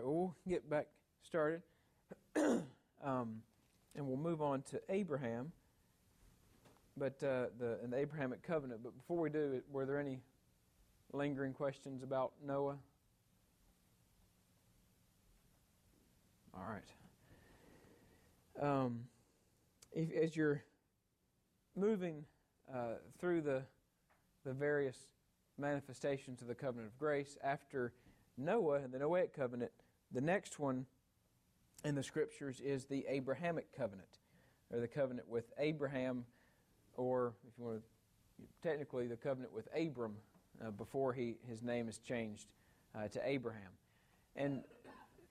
right, well, we'll get back started. um, and we'll move on to Abraham, but uh, the and the Abrahamic covenant. But before we do, were there any lingering questions about Noah? All right. Um, if, as you're moving uh, through the the various manifestations of the covenant of grace after Noah and the Noahic covenant, the next one in the scriptures is the Abrahamic covenant, or the covenant with Abraham, or if you want to, technically the covenant with Abram uh, before he his name is changed uh, to Abraham, and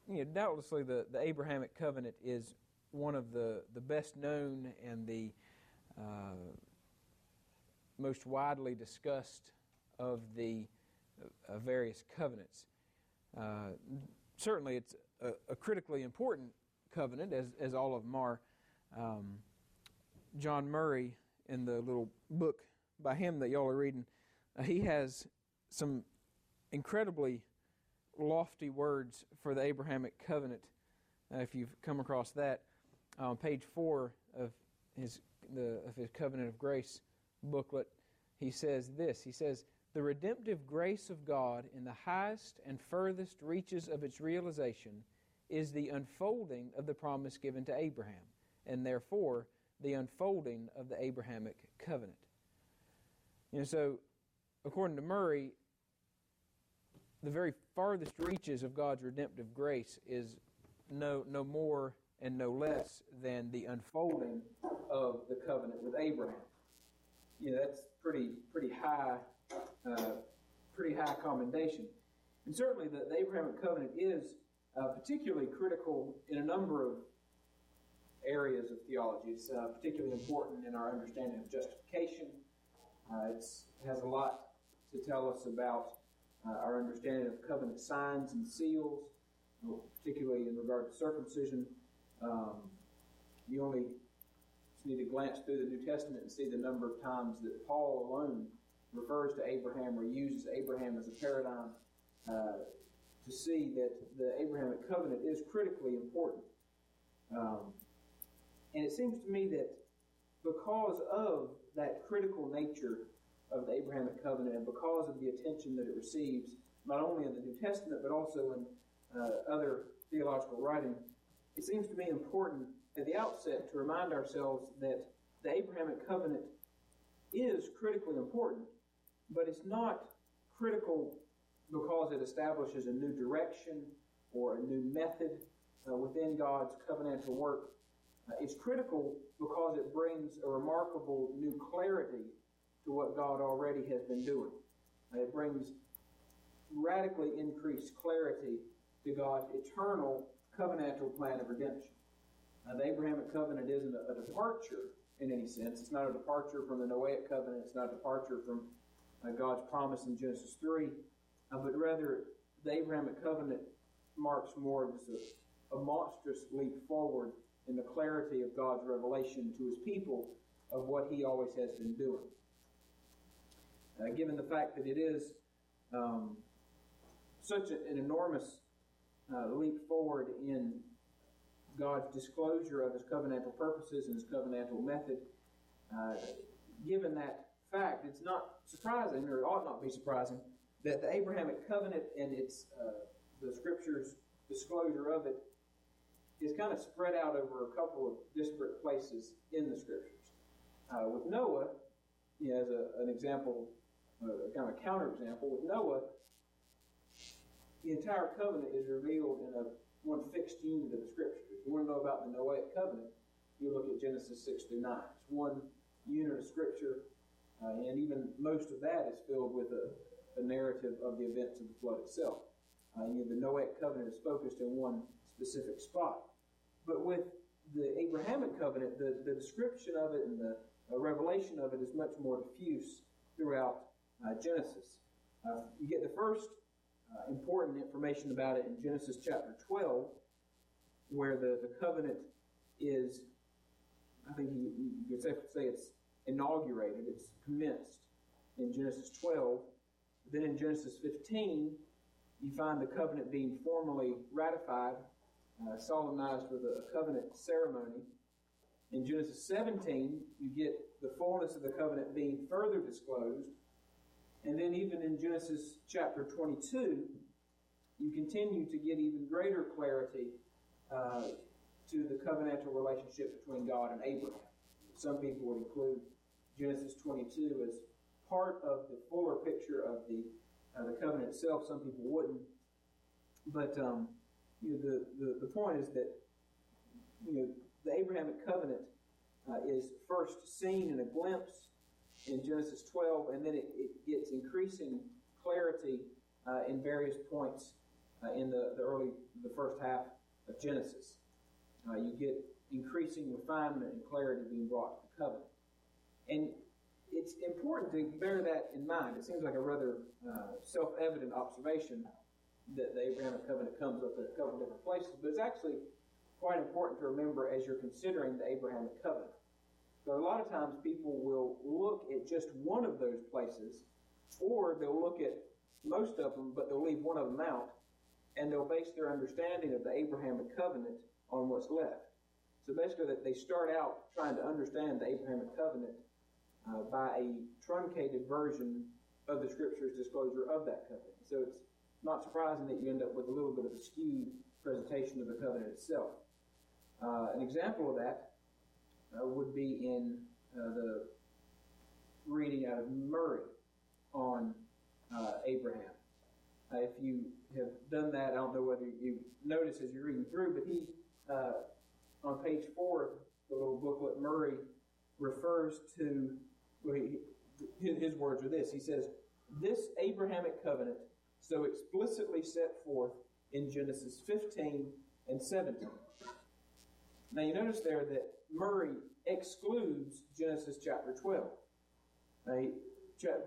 you know, doubtlessly the, the Abrahamic covenant is one of the, the best known and the uh, most widely discussed of the uh, various covenants. Certainly, it's a, a, critically important covenant, as, as all of them are. Um, John Murray, in the little book by him that y'all are reading, uh, he has some incredibly lofty words for the Abrahamic covenant. Uh, if you've come across that, on page four of his the of his covenant of grace booklet, he says this. He says, "The redemptive grace of God in the highest and furthest reaches of its realization is the unfolding of the promise given to Abraham, and therefore the unfolding of the Abrahamic covenant." You know, so according to Murray, the very farthest reaches of God's redemptive grace is no, no more and no less than the unfolding of the covenant with Abraham. You know, that's pretty, pretty high, uh, pretty high commendation. And certainly the, the Abrahamic covenant is uh, particularly critical in a number of areas of theology. It's uh, particularly important in our understanding of justification. Uh, it has a lot to tell us about uh, our understanding of covenant signs and seals, particularly in regard to circumcision. Um, you only need to glance through the New Testament and see the number of times that Paul alone refers to Abraham or uses Abraham as a paradigm uh, to see that the Abrahamic covenant is critically important. Um, and it seems to me that because of that critical nature of the Abrahamic covenant, and because of the attention that it receives, not only in the New Testament but also in uh, other theological writing, it seems to me important at the outset to remind ourselves that the Abrahamic covenant is critically important, but it's not critical because it establishes a new direction or a new method uh, within God's covenantal work. Uh, it's critical because it brings a remarkable new clarity to what God already has been doing. It brings radically increased clarity to God's eternal covenantal plan of redemption. Now, the Abrahamic covenant isn't a, a, departure in any sense. It's not a departure from the Noahic covenant. It's not a departure from uh, God's promise in Genesis 3. Uh, but rather, the Abrahamic covenant marks more of a, a monstrous leap forward in the clarity of God's revelation to his people of what he always has been doing. Uh, given the fact that it is um, such a, an enormous uh, leap forward in God's disclosure of His covenantal purposes and His covenantal method, uh, given that fact, it's not surprising, or it ought not be surprising, that the Abrahamic covenant and its uh, the Scripture's disclosure of it is kind of spread out over a couple of disparate places in the Scriptures. Uh, with Noah, you know, as a, an example a kind of a counterexample with Noah, the entire covenant is revealed in a one fixed unit of the scriptures. If you want to know about the Noahic covenant, you look at Genesis 6 through 9. It's one unit of scripture, uh, and even most of that is filled with a, a narrative of the events of the flood itself. Uh, you know, the Noahic covenant is focused in one specific spot. But with the Abrahamic covenant, the, the description of it and the uh, revelation of it is much more diffuse throughout uh, Genesis. Uh, you get the first uh, important information about it in Genesis chapter 12, where the, the covenant is, I think you, you could say it's inaugurated, it's commenced in Genesis 12. Then in Genesis 15, you find the covenant being formally ratified, uh, solemnized with a, covenant ceremony. In Genesis 17, you get the fullness of the covenant being further disclosed. And then, even in Genesis chapter 22, you continue to get even greater clarity uh, to the covenantal relationship between God and Abraham. Some people would include Genesis 22 as part of the fuller picture of the uh, the covenant itself. Some people wouldn't, but um, you know, the, the the point is that you know the Abrahamic covenant uh, is first seen in a glimpse in Genesis 12, and then it, it gets increasing clarity uh, in various points uh, in the, the early the first half of Genesis. Uh, you get increasing refinement and clarity being brought to the covenant. And it's important to bear that in mind. It seems like a rather uh, self evident observation that the Abrahamic covenant comes up in a couple different places, but it's actually quite important to remember as you're considering the Abrahamic covenant. But a lot of times people will look at just one of those places, or they'll look at most of them, but they'll leave one of them out, and they'll base their understanding of the Abrahamic covenant on what's left. So basically, they start out trying to understand the Abrahamic covenant uh, by a truncated version of the Scripture's disclosure of that covenant. So it's not surprising that you end up with a little bit of a skewed presentation of the covenant itself. Uh, an example of that uh, would be in uh, the reading out of Murray on uh, Abraham. If you have done that, I don't know whether you notice as you're reading through, but he on page four of the little booklet, Murray refers to, his words are this. He says, This Abrahamic covenant, so explicitly set forth in Genesis 15 and 17. Now you notice there that Murray excludes Genesis chapter 12. Now,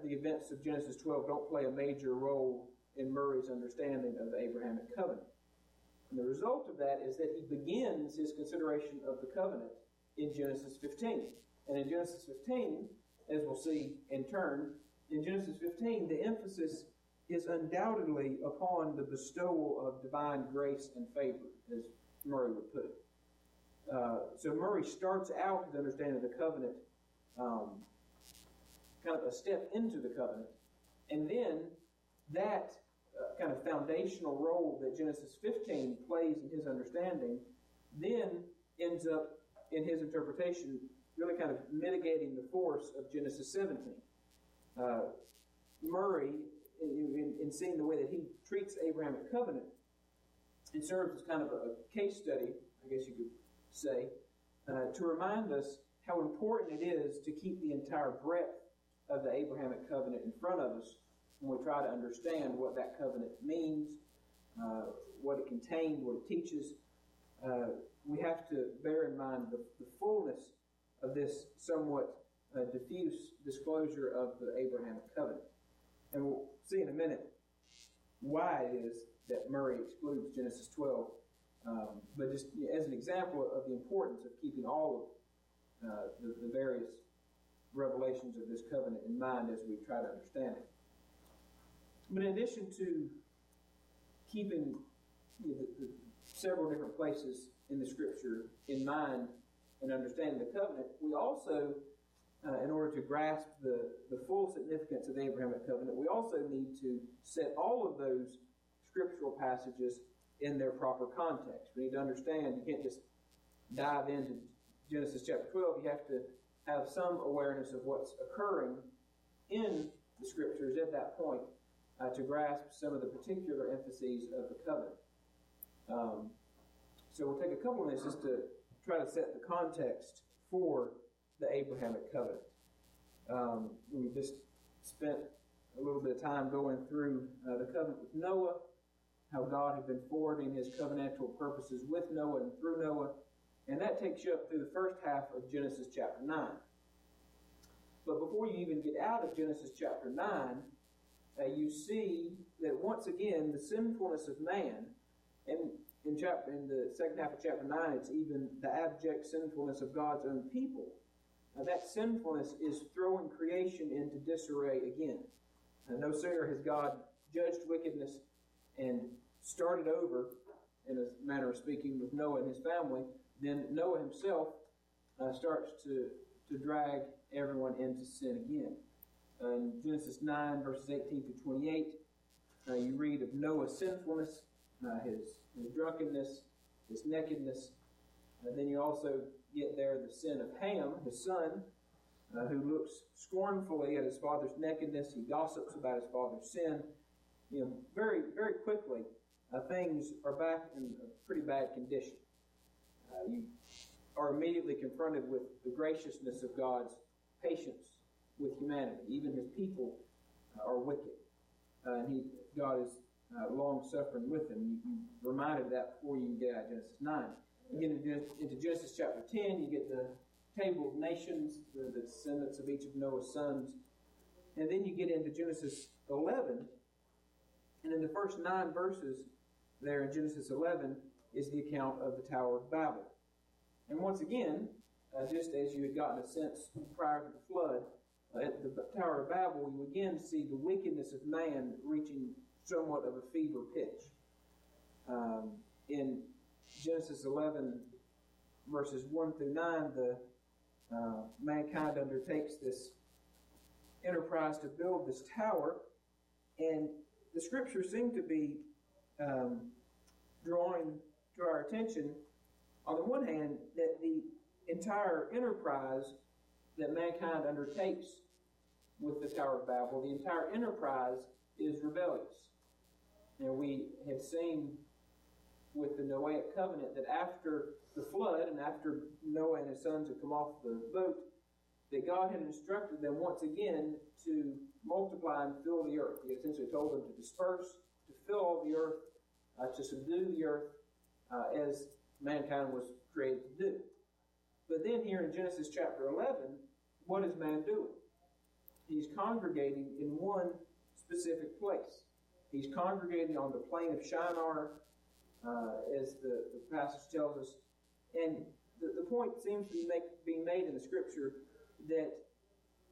the events of Genesis 12 don't play a major role in Murray's understanding of the Abrahamic covenant. And the result of that is that he begins his consideration of the covenant in Genesis 15. And in Genesis 15, as we'll see in turn, in Genesis 15, the emphasis is undoubtedly upon the bestowal of divine grace and favor, as Murray would put it. Uh, so Murray starts out with understanding the covenant, um, kind of a step into the covenant, and then that uh, kind of foundational role that Genesis 15 plays in his understanding, then ends up in his interpretation really kind of mitigating the force of Genesis 17. Uh, Murray, in, in, seeing the way that he treats Abrahamic covenant, it serves as kind of a case study, I guess you could say, uh, to remind us how important it is to keep the entire breadth of the Abrahamic covenant in front of us when we try to understand what that covenant means, uh, what it contained, what it teaches, uh, we have to bear in mind the, the fullness of this somewhat uh, diffuse disclosure of the Abrahamic covenant. And we'll see in a minute why it is that Murray excludes Genesis 12. Um, but just as an example of the importance of keeping all of uh, the, the various revelations of this covenant in mind as we try to understand it. But in addition to keeping you know, the, the several different places in the Scripture in mind and understanding the covenant, we also, uh, in order to grasp the, the full significance of the Abrahamic covenant, we also need to set all of those scriptural passages in their proper context. We need to understand you can't just dive into Genesis chapter 12. You have to have some awareness of what's occurring in the scriptures at that point uh, to grasp some of the particular emphases of the covenant. Um, so we'll take a couple of minutes just to try to set the context for the Abrahamic covenant. Um, we just spent a little bit of time going through uh, the covenant with Noah, how God had been forwarding his covenantal purposes with Noah and through Noah, and that takes you up through the first half of Genesis chapter 9. But before you even get out of Genesis chapter 9, uh, you see that once again the sinfulness of man, and in chapter in the second half of chapter nine, it's even the abject sinfulness of God's own people. Now, that sinfulness is throwing creation into disarray again. And no sooner has God judged wickedness and started over, in a manner of speaking, with Noah and his family, then Noah himself uh, starts to, to drag everyone into sin again. Uh, in Genesis 9, verses 18 to 28, uh, you read of Noah's sinfulness, uh, his, his drunkenness, his nakedness. and then you also get there the sin of Ham, his son, uh, who looks scornfully at his father's nakedness. He gossips about his father's sin. You know, very, very quickly, uh, things are back in a pretty bad condition. Uh, you are immediately confronted with the graciousness of God's patience with humanity. Even his people uh, are wicked. Uh, and he, God is uh, long suffering with them. You, you reminded that before you get out of Genesis 9. You get into, into Genesis chapter 10, you get the table of nations, the, the descendants of each of Noah's sons. And then you get into Genesis 11. And in the first nine verses there in Genesis 11 is the account of the Tower of Babel. And once again, uh, just as you had gotten a sense prior to the flood, uh, at the Tower of Babel, you again see the wickedness of man reaching somewhat of a fever pitch. Um, in Genesis 11, verses 1 through 9, the uh, mankind undertakes this enterprise to build this tower, and the scriptures seem to be um, drawing to our attention, on the one hand, that the entire enterprise that mankind undertakes with the Tower of Babel, the entire enterprise is rebellious. And we have seen with the Noahic covenant that after the flood and after Noah and his sons had come off the boat, that God had instructed them once again to multiply and fill the earth. He essentially told them to disperse, to fill the earth, uh, to subdue the earth uh, as mankind was created to do. But then here in Genesis chapter 11, what is man doing? He's congregating in one specific place. He's congregating on the plain of Shinar, uh, as the, the, passage tells us. And the, the point seems to be make, being made in the scripture that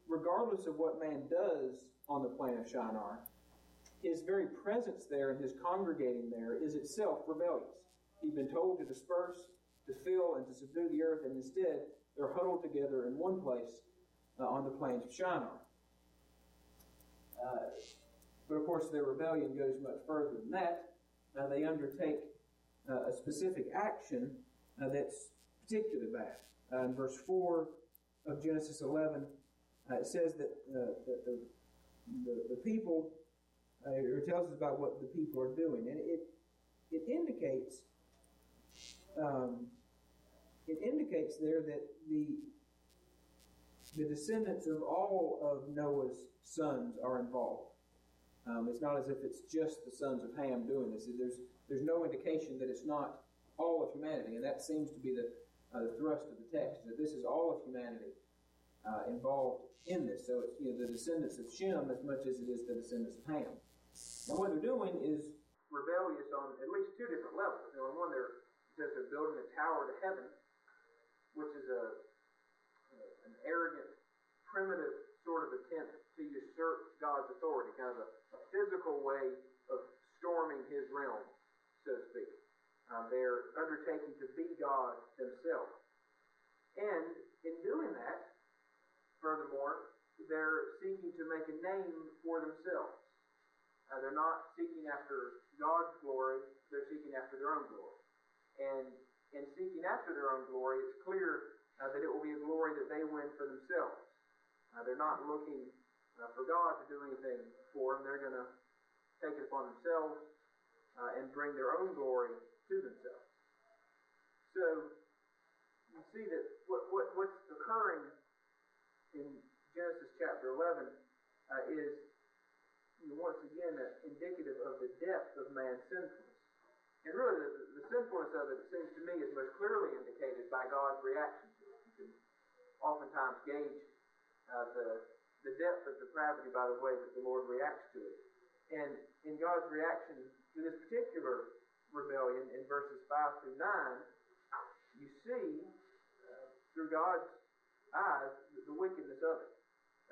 regardless of what man does on the plain of Shinar, his very presence there and his congregating there is itself rebellious. He's been told to disperse, to fill, and to subdue the earth, and instead they're huddled together in one place uh, on the plains of Shinar. Uh, but of course, their rebellion goes much further than that. Uh, they undertake uh, a specific action uh, that's particularly bad. Uh, in verse 4 of Genesis 11, it says that, that the, the, the people uh, or tells us about what the people are doing. And it, it indicates um, it indicates there that the the descendants of all of Noah's sons are involved. Um, it's not as if it's just the sons of Ham doing this. There's there's no indication that it's not all of humanity, and that seems to be the, uh, the thrust of the text that this is all of humanity uh, involved in this. So it's you know, the descendants of Shem as much as it is the descendants of Ham. And what they're doing is rebellious on at least two different levels. You know, on one, they're says they're building a tower to heaven, which is a an arrogant, primitive sort of attempt to usurp God's authority, kind of a, a physical way of storming His realm, so to speak. Uh, they're undertaking to be God themselves, and in doing that, furthermore, they're seeking to make a name for themselves. Uh, they're not seeking after God's glory, they're seeking after their own glory. And in seeking after their own glory, it's clear uh, that it will be a glory that they win for themselves. Uh, they're not looking uh, for God to do anything for them. They're going to take it upon themselves uh, and bring their own glory to themselves. So you see that what, what, what's occurring in Genesis chapter 11 uh, is once again indicative of the depth of man's sinfulness. And really, the, the sinfulness of it, it seems to me, is most clearly indicated by God's reaction to it. You can oftentimes gauge uh, the, the depth of depravity by the way that the Lord reacts to it. And in God's reaction to this particular rebellion in verses 5 through 9, you see, uh, through God's eyes, the, the wickedness of it.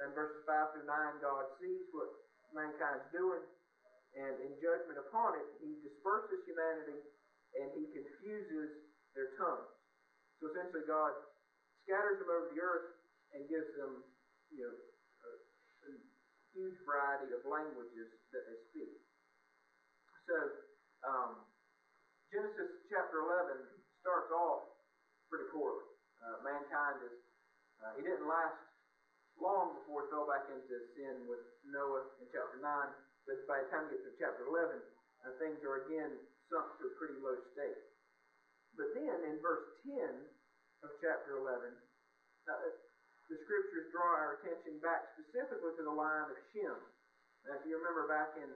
In verses 5 through 9, God sees what mankind's doing. And in judgment upon it, he disperses humanity and he confuses their tongues. So essentially, God scatters them over the earth and gives them, you know, a, huge variety of languages that they speak. So, um, Genesis chapter 11 starts off pretty poorly. Uh, mankind is, uh, he didn't last long before he fell back into sin with Noah in chapter 9, but by the time you get to chapter 11, uh, things are again sunk to a pretty low state. But then in verse 10 of chapter 11, uh, the scriptures draw our attention back specifically to the line of Shem. Now, if you remember back in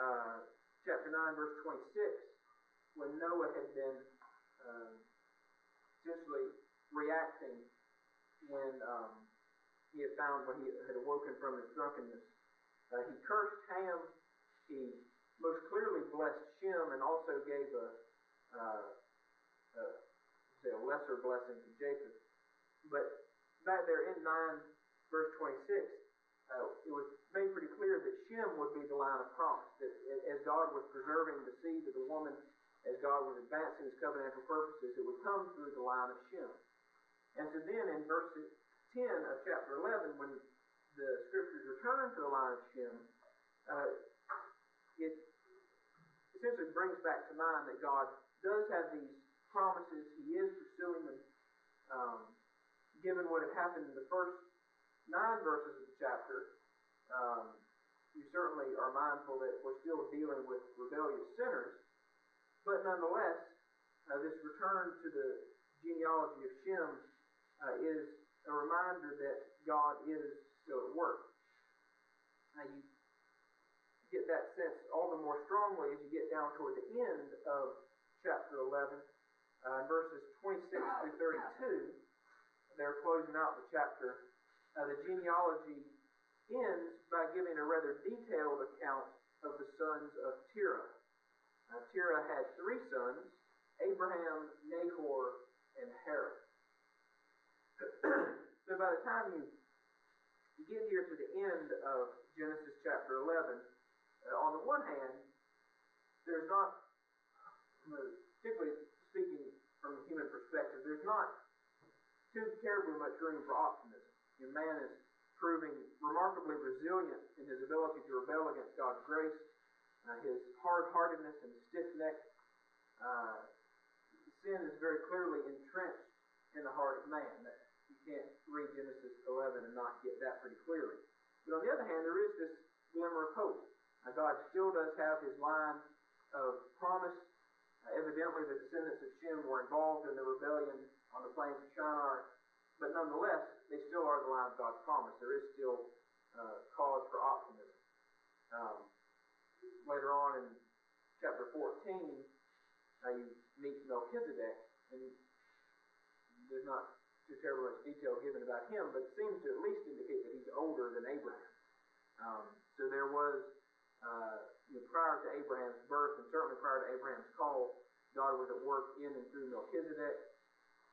uh, chapter 9, verse 26, when Noah had been um, essentially reacting when um, he had found, when he had awoken from his drunkenness. Uh, he cursed Ham. He most clearly blessed Shem and also gave a, uh, a, say a lesser blessing to Japheth. But back there in 9, verse 26, uh, it was made pretty clear that Shem would be the line of promise. That as God was preserving the seed of the woman as God was advancing his covenantal purposes, it would come through the line of Shem. And so then in verse 10 of chapter 11, when the scriptures return to the line of Shem, uh, it essentially brings back to mind that God does have these promises. He is pursuing them. Um, given what had happened in the first nine verses of the chapter, um, you certainly are mindful that we're still dealing with rebellious sinners. But nonetheless, uh, this return to the genealogy of Shem uh, is a reminder that God is still at work. Now you get that sense all the more strongly as you get down toward the end of chapter 11, uh, verses 26 through 32. They're closing out the chapter. Uh, the genealogy ends by giving a rather detailed account of the sons of Terah. Uh, Terah had three sons Abraham, Nahor, and Haran. so by the time you, you get here to the end of Genesis chapter 11, uh, on the one hand, there's not, particularly speaking from a human perspective, there's not too terribly much room for optimism. Your man is proving remarkably resilient in his ability to rebel against God's grace uh, his hard-heartedness and stiff-neck uh, sin is very clearly entrenched in the heart of man. You can't read Genesis 11 and not get that pretty clearly. But on the other hand, there is this glimmer of hope. Now, God still does have his line of promise. Uh, evidently, the descendants of Shem were involved in the rebellion on the plains of Shinar, but nonetheless, they still are the line of God's promise. There is still uh, cause for optimism. Um, later on in chapter 14, uh, you meet Melchizedek, and there's not too terribly much detail given about him, but it seems to at least indicate that he's older than Abraham. Um, so there was, uh, you know, prior to Abraham's birth, and certainly prior to Abraham's call, God was at work in and through Melchizedek.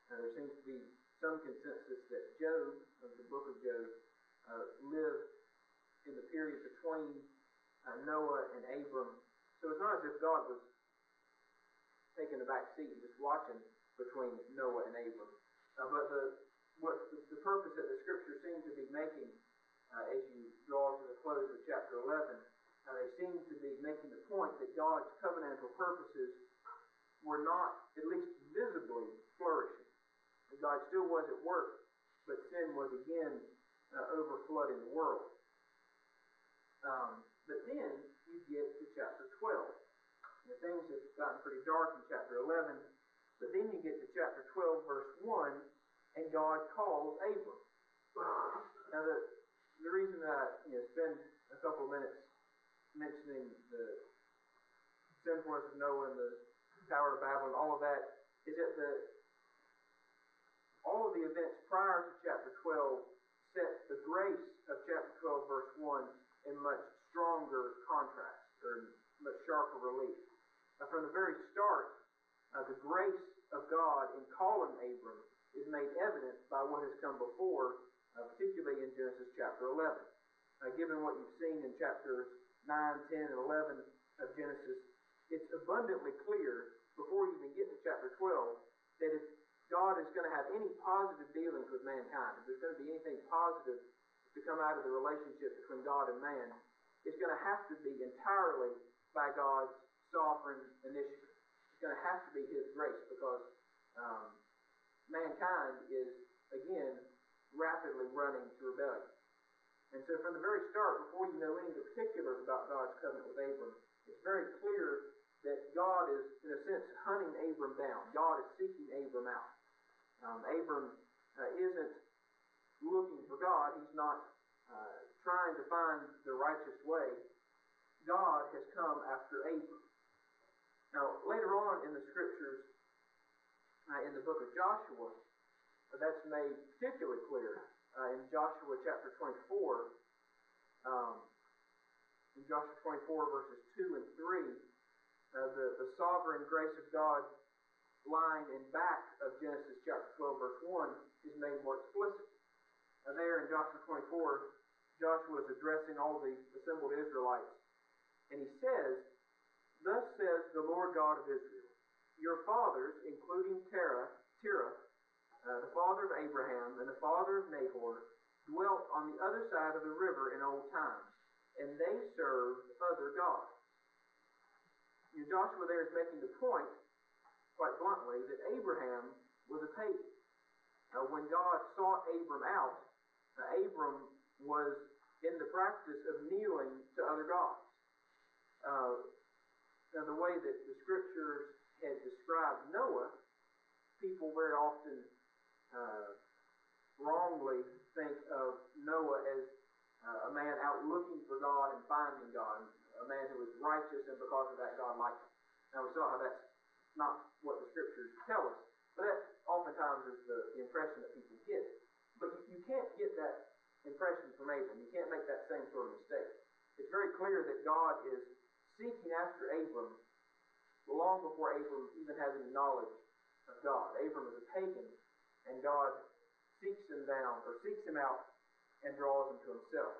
There seems to be some consensus that Job, of the book of Job, uh, lived in the period between uh, Noah and Abram. So it's not as if God was taking a back seat and just watching between Noah and Abram. Uh, but the what the, the, purpose that the scripture seems to be making uh, as you draw to the close of chapter 11, uh, they seem to be making the point that God's covenantal purposes were not, at least visibly, flourishing. God still was at work, but sin was again uh, overflooding the world. Um, but then you get to chapter 12. And things have gotten pretty dark in chapter 11. But then you get to chapter 12, verse 1, and God calls Abram. Now, the, the reason that I you know, spend a couple of minutes mentioning the sinfulness of Noah and the Tower of Babel and all of that is that the all of the events prior to chapter 12 set the grace of chapter 12, verse 1 in much stronger contrast or much sharper relief. Now, from the very start, uh, the grace of God in calling Abram is made evident by what has come before, uh, particularly in Genesis chapter 11. Uh, given what you've seen in chapters 9, 10, and 11, of Genesis, it's abundantly clear before you even get to chapter 12 that if God is going to have any positive with if there's going to be anything positive to come out of the relationship between God and man, it's going to have to be entirely by God's sovereign initiative. It's going to have to be His grace because um, mankind is, again, rapidly running to rebellion. And so from the very start, before you know any of the particulars about God's covenant with Abram, it's very clear that God is, in a sense, hunting Abram down. God is seeking Abram out. Um, Abram uh, isn't looking for God. He's not uh, trying to find the righteous way. God has come after Abram. Now, later on in the scriptures, uh, in the book of Joshua, that's made particularly clear uh, in Joshua chapter 24. Um, in Joshua 24, verses 2 and 3, uh, the, the sovereign grace of God line in back of Genesis chapter 12, verse 1 is made more explicit. Uh, there in Joshua 24, Joshua is addressing all the assembled Israelites, and he says, Thus says the Lord God of Israel, Your fathers, including Terah, Terah uh, the father of Abraham and the father of Nahor, dwelt on the other side of the river in old times, and they served other gods. You know, Joshua there is making the point, quite bluntly, that Abraham was a pagan. Uh, when God sought Abram out, Abram was in the practice of kneeling to other gods. Uh, now, the way that the scriptures had described Noah, people very often uh, wrongly think of Noah as uh, a man out looking for God and finding God, a man who was righteous, and because of that, God liked him. Now, we saw how that's not what the scriptures tell us, but that oftentimes is the, the impression that people get. But you, can't get that impression from Abram. You can't make that same sort of mistake. It's very clear that God is seeking after Abram long before Abram even has any knowledge of God. Abram is a pagan and God seeks him down or seeks him out and draws him to himself.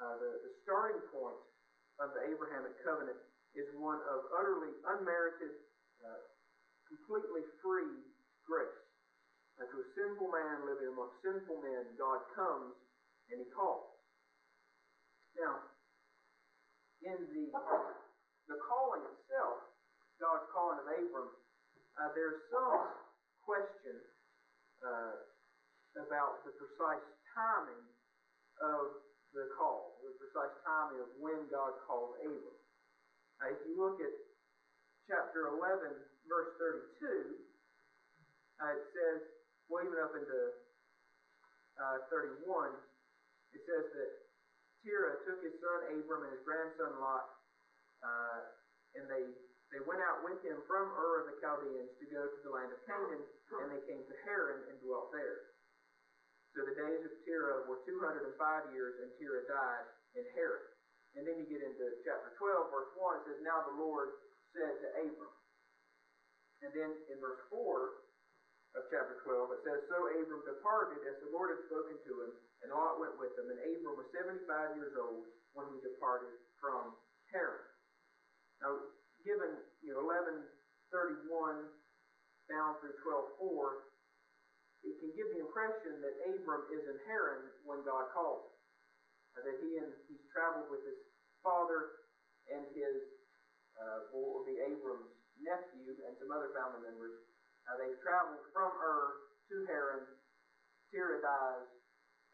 Uh, the, the starting point of the Abrahamic covenant is one of utterly unmerited, uh, completely free grace. Uh, to a sinful man living among sinful men, God comes and he calls. Now, in the the calling itself, God's calling of Abram, uh, there's some question uh, about the precise timing of the call, the precise timing of when God called Abram. Now, if you look at chapter 11, verse 32, uh, it says, well, even up into uh, 31, it says that Terah took his son Abram and his grandson Lot, uh, and they they went out with him from Ur of the Chaldeans to go to the land of Canaan, and they came to Haran and dwelt there. So the days of Terah were 205 years, and Terah died in Haran. And then you get into chapter 12, verse 1, it says, Now the Lord said to Abram. And then in verse 4 of chapter 12, it says, So Abram departed as the Lord had spoken to him, and Lot went with him. And Abram was 75 years old when he departed from Haran. Now, given you know 11:31 down through 12:4, it can give the impression that Abram is in Haran when God calls him. That he and he's traveled with his father and his uh, will be Abram's nephew and some other family members. Uh, they've traveled from Ur to Haran. Terah dies,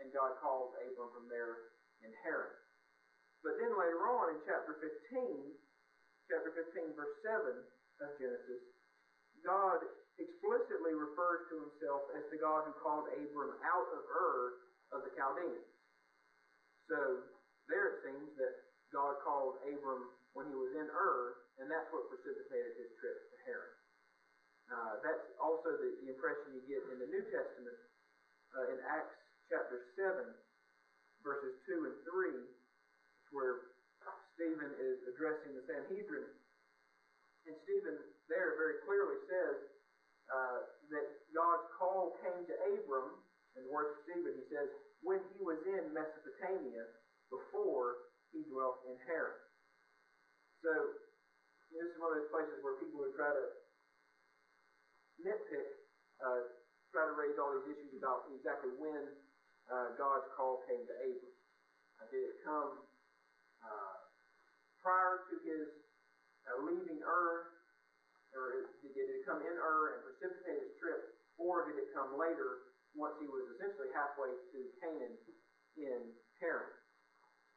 and God calls Abram from there in Haran. But then later on in chapter 15, chapter 15, verse 7 of Genesis, God explicitly refers to himself as the God who called Abram out of Ur of the Chaldeans. So there it seems that God called Abram when he was in Ur, and that's what precipitated his trip to Haran. Uh, that's also the, the, impression you get in the New Testament uh, in Acts chapter 7, verses 2 and 3, where Stephen is addressing the Sanhedrin. And Stephen there very clearly says uh, that God's call came to Abram, in the words of Stephen, he says, when he was in Mesopotamia before he dwelt in Haran. So, this is one of those places where people would try to nitpick, uh, try to raise all these issues about exactly when uh, God's call came to Abram. Uh, did it come uh, prior to his uh, leaving Ur, or did it come in Ur and precipitate his trip, or did it come later once he was essentially halfway to Canaan in Haran?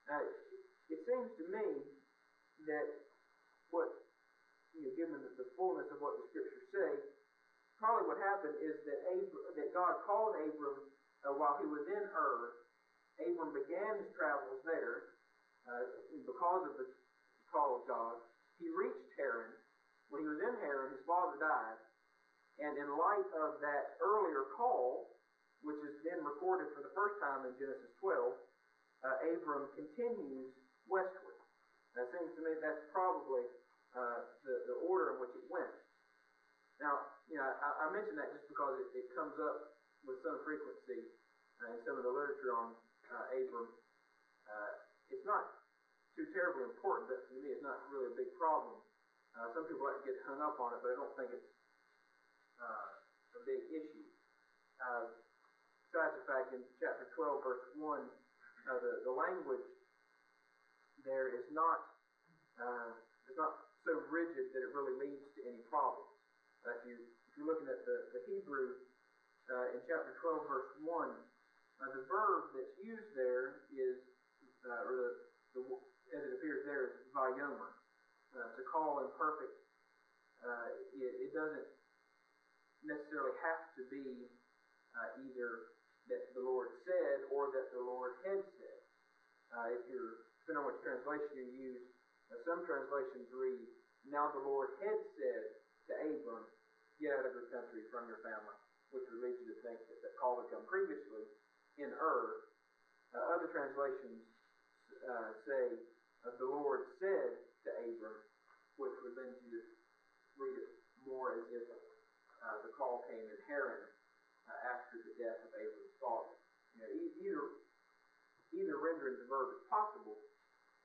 Now, it seems to me that what, you know, given the fullness of what the scriptures say, probably what happened is that Abram, that God called Abram uh, while he was in Ur. Abram began his travels there uh, because of the call of God. He reached Haran. When he was in Haran, his father died. And in light of that earlier call, which is then recorded for the first time in Genesis 12, uh, Abram continues westward. Now, it seems to me that's probably uh, the, the order in which it went. Now, you know, I, I mention that just because it, it comes up with some frequency uh, in some of the literature on uh, Abram. Uh, it's not too terribly important, but to me it's not really a big problem. Uh, some people like to get hung up on it, but I don't think it's uh, a big issue. Uh, besides the fact, in chapter 12, verse 1, uh, the, the language there is not is not so rigid that it really leads to any problems. Uh, if, you, if you're looking at the, the Hebrew uh, in chapter 12, verse 1, uh, the verb that's used there is, uh, or the, the, as it appears there, is vayomer. Uh, to Qal imperfect, uh, it, it doesn't necessarily have to be either that the Lord said or that the Lord had said. If you're, depending on which translation you use, some translations read, Now the Lord had said to Abram, Get out of your country from your family, which would lead you to think that the call had come previously in Ur. Uh, other translations uh, say, uh, The Lord said to Abram, which would lend you to read it more as if uh, the call came in Haran uh, after the death of Abram's father. You know, either either rendering the verb is possible.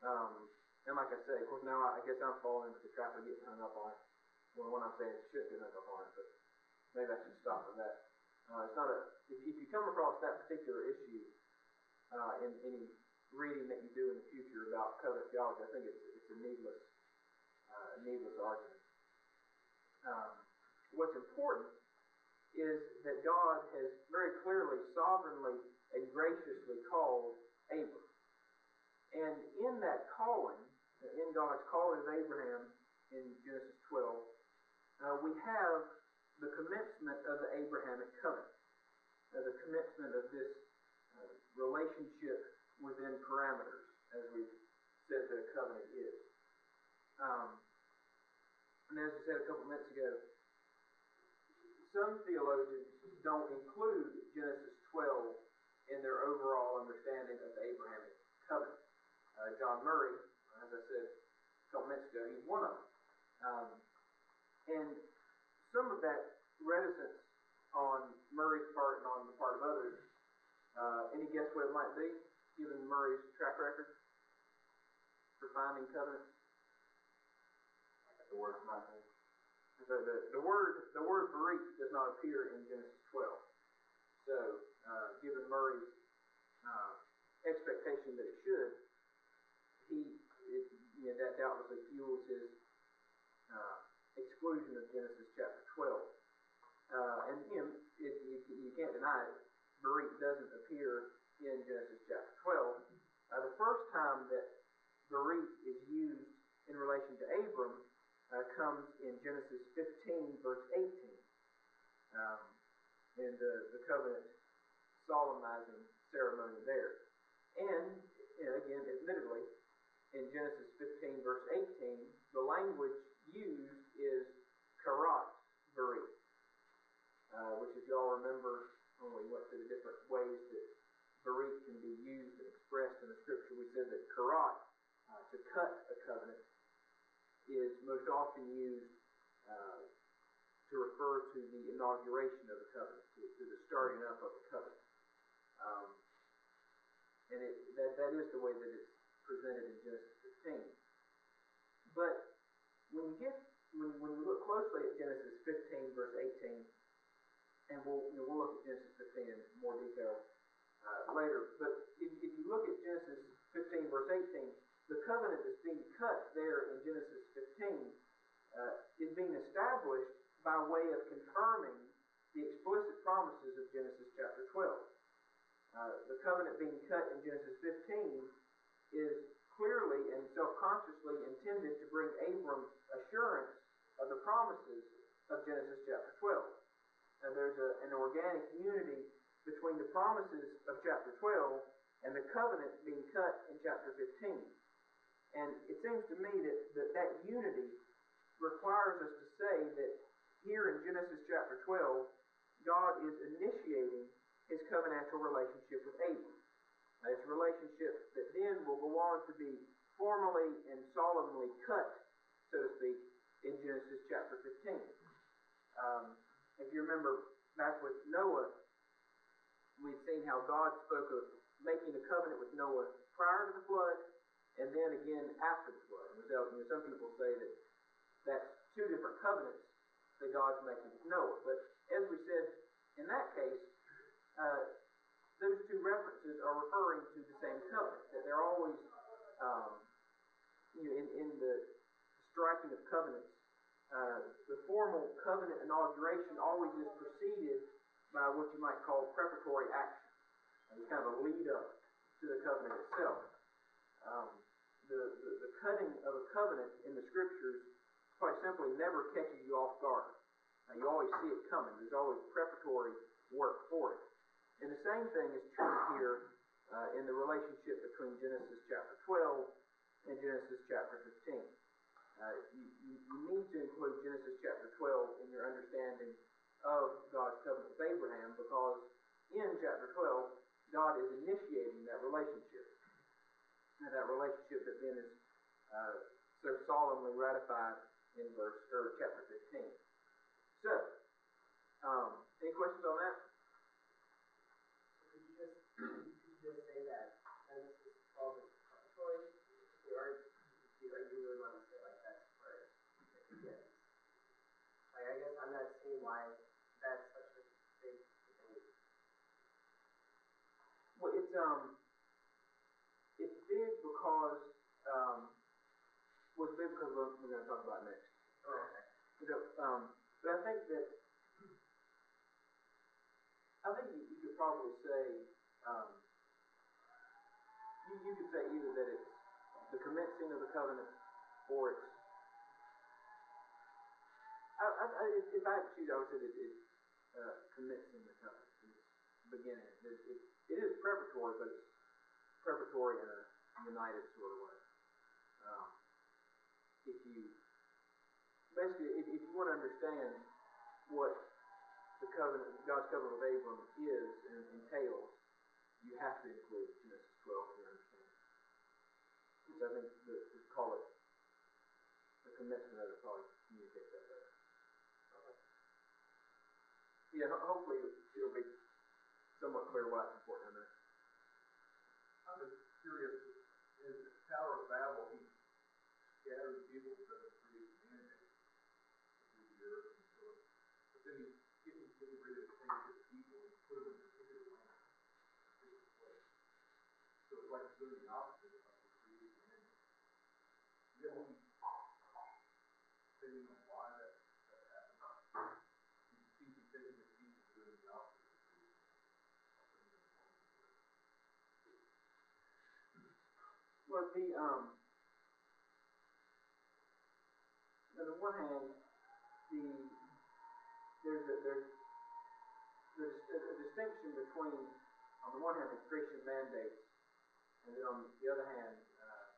Um, and like I say, of course, now I, I guess I'm falling into the trap of getting hung up on it. Well, when I'm saying it should hung up on but maybe I should stop with that. Uh, it's not a. If, if you come across that particular issue uh, in any reading that you do in the future about covenant theology, I think it's it's a needless uh, needless argument. Um, what's important is that God has very clearly, sovereignly, and graciously called Abram. And in that calling, in God's calling of Abraham in Genesis 12, uh, we have the commencement of the Abrahamic covenant, uh, the commencement of this uh, relationship within parameters, as we've said that a covenant is. Um, and as I said a couple minutes ago, some theologians don't include Genesis 12 in their overall understanding of the Abrahamic covenant. Uh, John Murray, as I said a couple minutes ago, he's one of them. Um, and some of that reticence on Murray's part and on the part of others, uh, any guess what it might be, given Murray's track record for finding covenants? The word be. So the, the word the word berit does not appear in Genesis 12. So uh, given Murray's uh, expectation that it should, he it, you know, that doubtlessly fuels his uh, exclusion of Genesis chapter 12. Uh, and know, it, you, you can't deny it. Berit doesn't appear in Genesis chapter 12. Uh, the first time that berit is used in relation to Abram uh, comes in Genesis 15, verse 18, um, in the, the covenant solemnizing ceremony there. And, know, again, admittedly, in Genesis 15, verse 18, the language used is karat berit, uh, which, if y'all remember, when we went through the different ways that berit can be used and expressed in the scripture, we said that karat, uh, to cut a covenant, is most often used uh, to refer to the inauguration of a covenant, to, to the starting up of a covenant. Um, and it, that, that is the way that it's presented in Genesis 15. But when you get when when you look closely at Genesis 15 verse 18, and we'll you know, we'll look at Genesis 15 in more detail uh, later. But if, if you look at Genesis 15 verse 18, the covenant that's being cut there in Genesis 15 uh, is being established by way of confirming the explicit promises of Genesis chapter 12. Uh, the covenant being cut in Genesis 15 is clearly and self-consciously intended to bring Abram assurance of the promises of Genesis chapter 12. And there's a, an organic unity between the promises of chapter 12 and the covenant being cut in chapter 15. And it seems to me that that, that unity requires us to say that here in Genesis chapter 12, God is initiating his covenantal relationship with Abram. It's a relationship that then will go on to be formally and solemnly cut, so to speak, in Genesis chapter 15. Um, if you remember back with Noah, we've seen how God spoke of making a covenant with Noah prior to the flood and then again after the flood. And so, you know, some people say that that's two different covenants that God's making with Noah. But as we said in that case, uh, those two references are referring to the same covenant, that they're always, um, you know, in, in the striking of covenants, uh, the formal covenant inauguration always is preceded by what you might call preparatory action. It's kind of a lead up to the covenant itself. Um, the, the, the cutting of a covenant in the scriptures, quite simply, never catches you off guard. Now, you always see it coming. There's always preparatory work for it. And the same thing is true here uh, in the relationship between Genesis chapter 12 and Genesis chapter 15. Uh, you, you, you need to include Genesis chapter 12 in your understanding of God's covenant with Abraham because in chapter 12, God is initiating that relationship. And that relationship that then is uh, so solemnly ratified in verse or chapter 15. So, um, any questions on that? Could you just, could you just say that Genesis twelve is preparatory? Or are, are you really want to say like that's where it begins? Like, I guess I'm not seeing why that's such a big debate. Well, it's um, it's big because um, well, it's big because we're, we're going to talk about next. Oh, okay. You know, um, but I think that I think you, you could probably say um, you, you could say either that it's the commencing of the covenant or it's If I had to choose, I would say that it's uh, commencing the covenant. It's beginning. It, it, it is preparatory, but it's preparatory in a united sort of way. Um, if you basically, if, if you want to understand what the covenant, God's covenant with Abram is and entails, you have to include Genesis 12 in your understanding. Which I think that to call it the commencement of it probably Yeah, hopefully it'll be somewhat clear why it's important in that. I'm just curious, in the Tower of Babel, he scattered people to create mandate through the earth and so on. But then he's getting, getting ready to take his people and put them in a particular land, a particular place. So it's like he's doing the opposite of the creating mandate. You have any opinion on why that, that happened? He seems to be taking his people and doing the opposite of creating Well, the um, on the one hand, the there's a there's there's a distinction between on the one hand the creation mandates, and then on the other hand uh,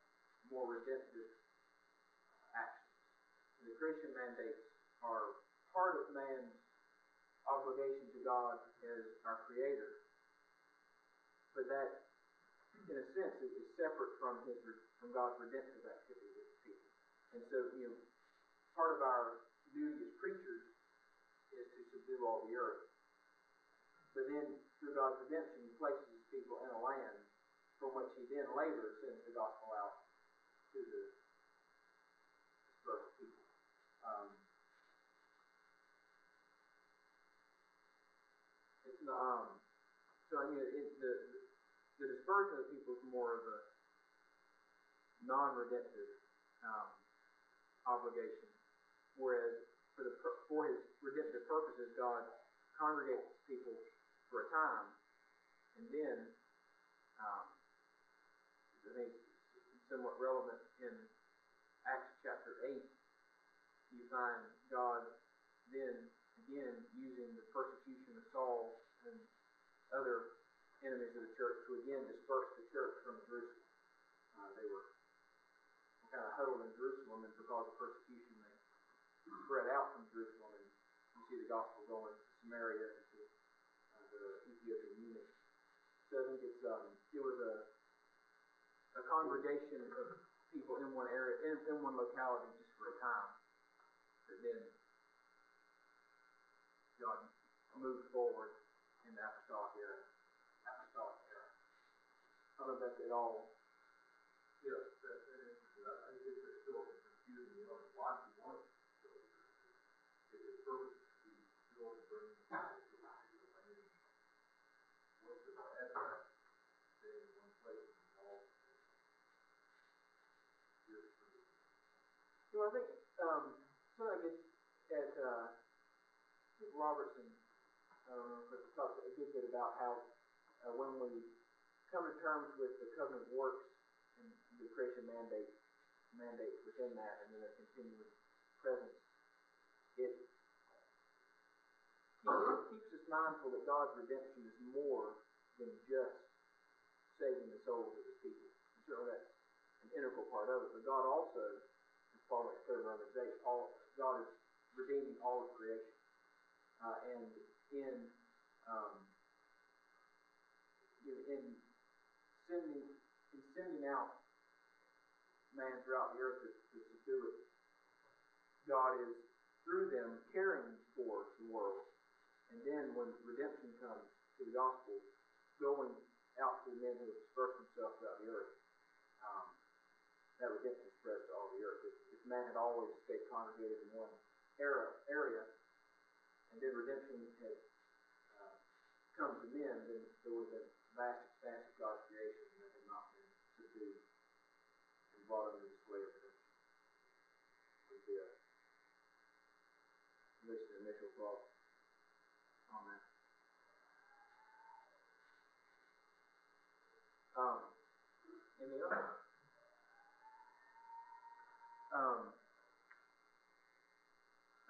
more redemptive actions. And the creation mandates are part of man's obligation to God as our Creator, but that in a sense, it is separate from his from God's redemptive activity with his people. And so, you know, part of our duty as preachers is to subdue all the earth. But then, through God's redemption, He places His people in a land from which He then later sends the gospel out to the dispersed people. Um, it's not, um, so I mean, it, the, the dispersion of people is more of a non-redemptive um, obligation, whereas for the for His redemptive purposes, God congregates people for a time, and then um, I think somewhat relevant in Acts chapter eight. You find God then again using the persecution of Saul and other enemies of the church to again disperse the church from Jerusalem. Uh, they were kind of huddled in Jerusalem, and because of persecution, they spread out from Jerusalem, and you see the gospel going to Samaria and to uh, the Ethiopian eunuch. So I think it's um, it was a a congregation of people in one area, in, in one locality, just for a time. But then God moved forward in the apostolic era. Apostolic era. I don't know if that's at all. Yes, that, that is, I, I think it's still confusing, you know, why do you want it? So, If the purpose to still to the people to a land, what's the address, stay in one place and all? Just for the So I think um, so I guess at uh, Robertson, I don't know if it a good bit about how uh, when we come to terms with the covenant works and the creation mandate mandates within that, and then a continuing presence, it keeps, us mindful that God's redemption is more than just saving the souls of His people. And certainly that's an integral part of it, but God also as Paul makes clear in Romans 8, all, God is redeeming all of creation. Uh, and in, um, in sending, in sending out man throughout the earth to, to subdue it, God is, through them, caring for the world. And then when redemption comes to the gospel, going out to the men who have dispersed themselves throughout the earth, um, that redemption spreads to all the earth. If, if man had always stayed congregated in one era, area, and then redemption had uh, come to men, then there would have been vast expanse of God's creation that had not been subdued and brought under the sway of redemption. Be a, at least an initial thought on that. Um, any other? Um,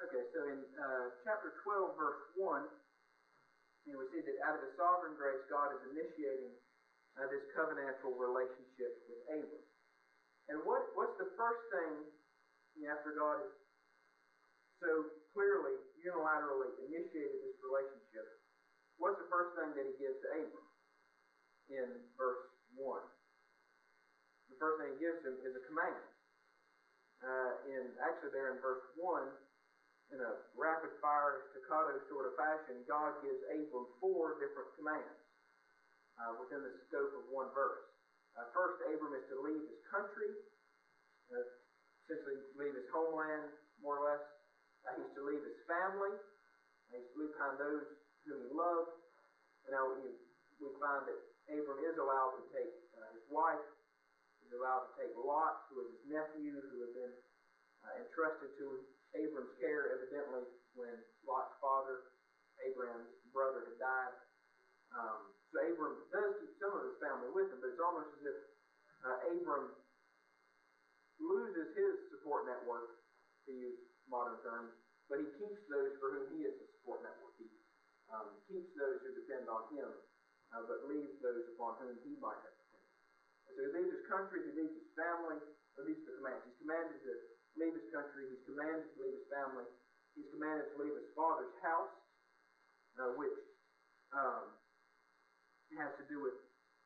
okay, so in uh, chapter 12, verse 1, we see that out of His sovereign grace, God is initiating uh, this covenantal relationship with Abram. And what, what's the first thing you know, after God has so clearly, unilaterally initiated this relationship? What's the first thing that He gives to Abram in verse 1? The first thing He gives him is a command uh, in actually there in verse one, in a rapid fire staccato sort of fashion, God gives Abram four different commands uh, within the scope of one verse. Uh, first, Abram is to leave his country, uh, essentially leave his homeland, more or less. Uh, he's to leave his family. he's to leave behind those whom he loved. And now we, find that Abram is allowed to take uh, his wife, He's allowed to take Lot, who is his nephew, who had been uh, entrusted to Abram's care, evidently, when Lot's father, Abraham's brother, had died. Um, so Abram does keep some of his family with him, but it's almost as if uh, Abram loses his support network, to use modern terms, but he keeps those for whom he is the support network. He um, keeps those who depend on him, uh, but leaves those upon whom he might have depended. so he leaves his country, he leaves his family, or leaves the commands. He's commanded to leave his country, he's commanded to leave his family, he's commanded to leave his father's house, uh, which um, has to do with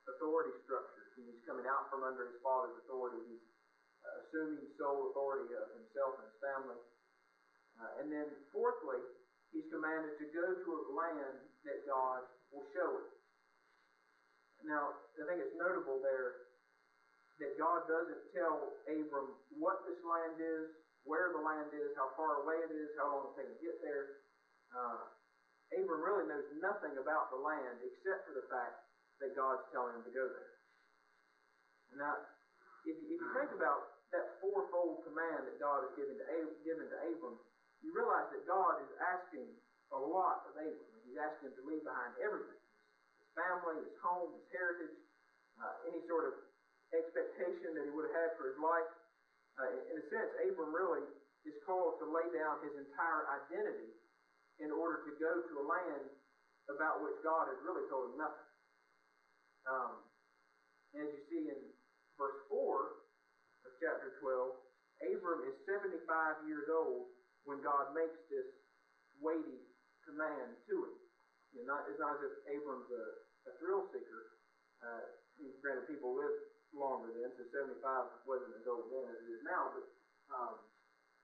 authority structure. He's coming out from under his father's authority. He's uh, assuming sole authority of himself and his family. Uh, and then, fourthly, he's commanded to go to a land that God will show him. Now, I think it's notable there that God doesn't tell Abram what this land is, where the land is, how far away it is, how long it takes to get there. Uh, Abram really knows nothing about the land except for the fact that God's telling him to go there. Now, if you, if you think about that fourfold command that God has given to, A- given to Abram, you realize that God is asking a lot of Abram. He's asking him to leave behind everything his family, his home, his heritage, uh, any sort of expectation that he would have had for his life. Uh, in, a sense, Abram really is called to lay down his entire identity in order to go to a land about which God has really told him nothing. Um, as you see in verse 4 of chapter 12, Abram is 75 years old when God makes this weighty command to him. You know, not, it's not as if Abram's a, a thrill seeker. Uh, granted, people live longer then, so 75 wasn't as old then as it is now, but um,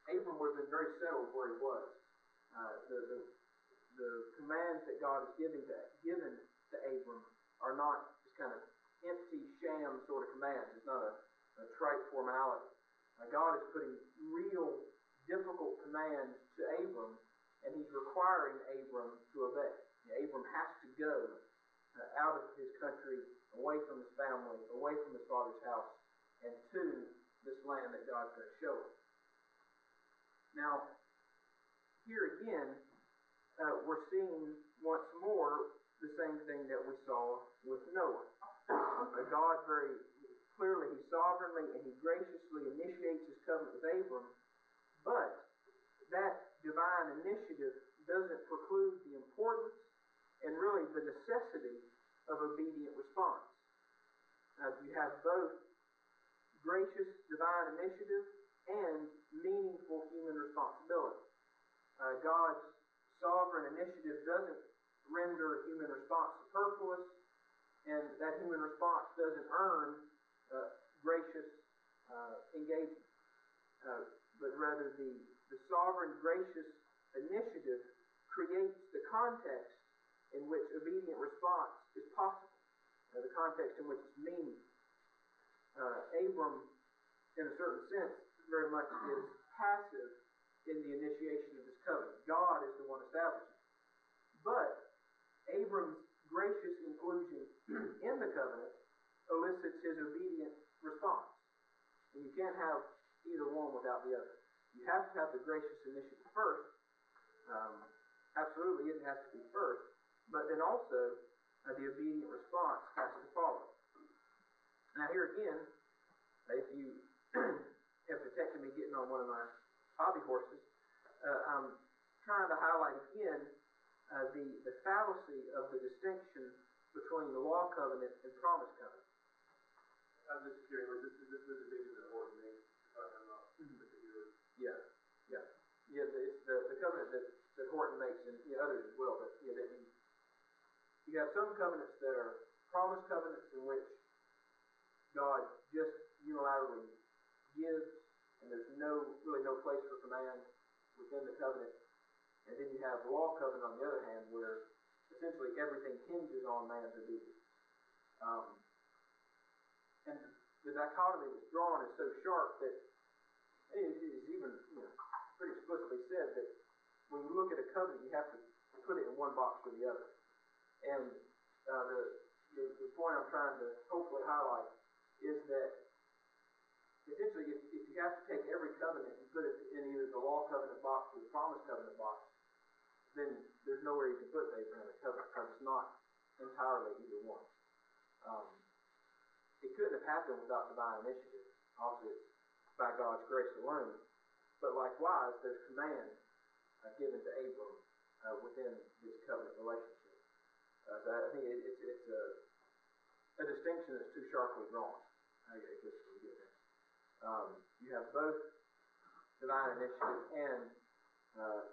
Abram would have been very settled where he was. Uh, the, the, the commands that God has given to, given to Abram are not just kind of empty sham sort of commands. It's not a, a trite formality. Uh, God is putting real difficult commands to Abram, and he's requiring Abram to obey. Abram has to go uh, out of his country, away from his family, away from his father's house, and to this land that God's going to show him. Now, here again, uh, we're seeing once more the same thing that we saw with Noah. God very clearly, He sovereignly and He graciously initiates His covenant with Abram, but that divine initiative doesn't preclude the importance and really the necessity of obedient response. Uh, you have both gracious divine initiative and meaningful human responsibility. Uh, God's sovereign initiative doesn't render human response superfluous, and that human response doesn't earn uh, gracious uh, engagement. Uh, but rather, the, the sovereign gracious initiative creates the context in which obedient response is possible, uh, the context in which it's meaningful. Uh, Abram, in a certain sense, very much is passive in the initiation of this covenant. God is the one establishing. But Abram's gracious inclusion in the covenant elicits his obedient response. And you can't have either one without the other. You have to have the gracious initiative first. Um, absolutely, it has to be first. But then also, uh, the obedient response has to follow. Now, here again, if you have detected me getting on one of my hobby horses, uh, I'm trying to highlight again uh, the, the fallacy of the distinction between the law covenant and promise covenant. I'm just curious, this is, this is a that Horton makes, if I'm not particular. Yeah, yeah, yeah. the- It's the, the covenant that, that Horton makes, and you know, others as well. But yeah, that you, you have some covenants that are promise covenants in which God just unilaterally gives, and there's no really no place for command within the covenant. And then you have law covenant on the other hand, where essentially everything hinges on man's obedience. Um, and the dichotomy that's drawn is so sharp that it is even you know, pretty explicitly said that when you look at a covenant, you have to put it in one box or the other. And uh, the, the the point I'm trying to hopefully highlight is that essentially, if, if you have to take every covenant and put it in either the law covenant box or the promise covenant box, then there's nowhere you can put the Abrahamic covenant because it's not entirely either one. Um, it couldn't have happened without divine initiative. Obviously, it's by God's grace alone. But likewise, there's command uh, given to Abram uh, within this covenant relationship. Uh, I think it, it's, it's a, a distinction that's too sharply drawn. I guess we get. Um, you have both divine initiative and uh,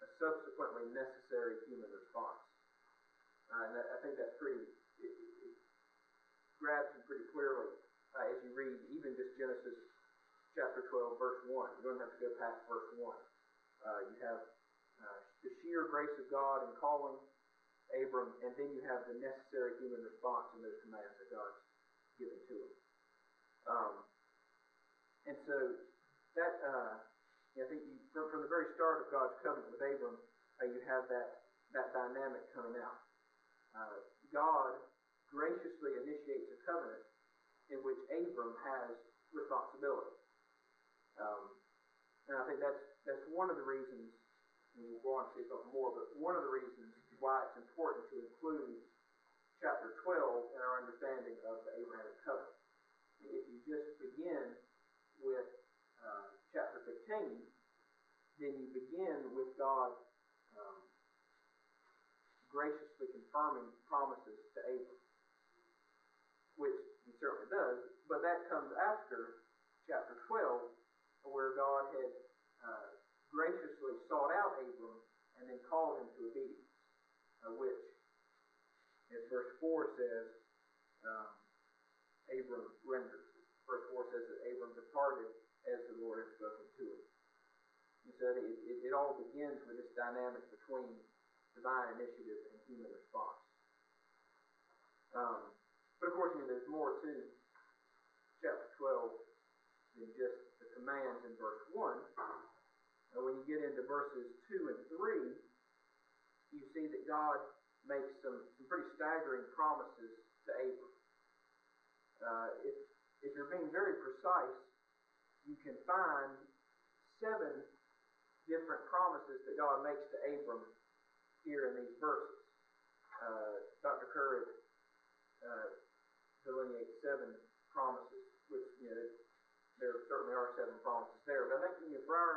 a subsequently necessary human response. Uh, and I, think that's pretty, it, it, it grabs you pretty clearly uh, as you read even just Genesis chapter 12, verse 1. You don't have to go past verse 1. Uh, you have uh, the sheer grace of God in calling Abram, and then you have the necessary human response in those commands that God's given to him. Um, and so that uh, I think you, from, from the very start of God's covenant with Abram, uh, you have that that dynamic coming out. Uh, God graciously initiates a covenant in which Abram has responsibility. Um, and I think that's that's one of the reasons, and we'll go on to see something more, but one of the reasons why it's important to include chapter 12 in our understanding of the Abrahamic covenant. If you just begin with uh, chapter 15, then you begin with God um, graciously confirming promises to Abram, which he certainly does, but that comes after chapter 12, where God had uh, graciously sought out Abram and then called him to obedience, uh, which, as verse 4 says, um, Abram renders. Verse 4 says that Abram departed as the Lord had spoken to him. He said it, it, it all begins with this dynamic between divine initiative and human response. Um, but of course, you know, there's more to chapter 12 than just the commands in verse 1. And when you get into verses 2 and 3, you see that God makes some, some pretty staggering promises to Abram. Uh, if, if you're being very precise, you can find seven different promises that God makes to Abram here in these verses. Uh, Dr. Kerr uh, delineates seven promises, which, you know, there certainly are seven promises there. But I think, you know, for our,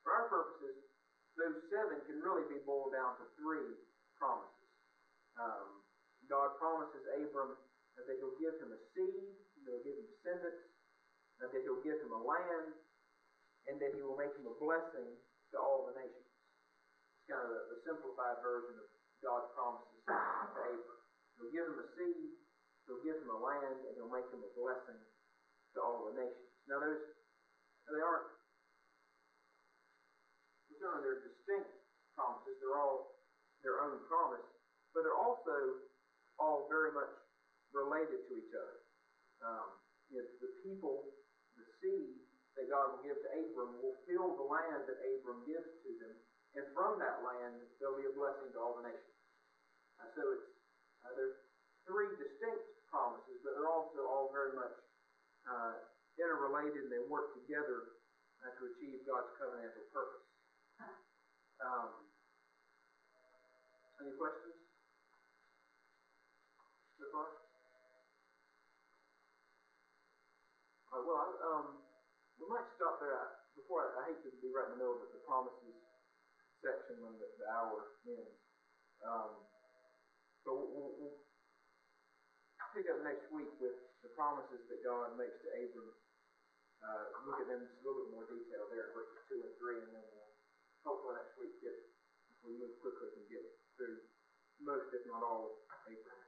for our purposes, those seven can really be boiled down to three promises. Um, God promises Abram that he'll give him a seed, he'll give him descendants, that he'll give him a land, and that he will make him a blessing to all the nations. It's kind of the, the simplified version of God's promises to Abram. He'll give him a seed, he'll give him a land, and he'll make him a blessing to all the nations. Now, those they aren't they're distinct promises. They're all their own promise, but they're also all very much related to each other. Um, you know, the people, the seed that God will give to Abram will fill the land that Abram gives to them, and from that land there'll be a blessing to all the nations. Uh, so it's uh, there's three distinct promises, but they're also all very much uh, interrelated, and they work together uh, to achieve God's covenantal purpose. Um, any questions so far? All right, well, I, um, we might stop there. I- Before, I, I hate to be right in the middle of the promises section when the, the hour ends. Um, but we'll, we'll, pick up next week with the promises that God makes to Abram. Uh, look at them in a little bit more detail there, verses two and three, and then we'll hopefully next week get, we move quickly, can get through most, if not all, Abraham.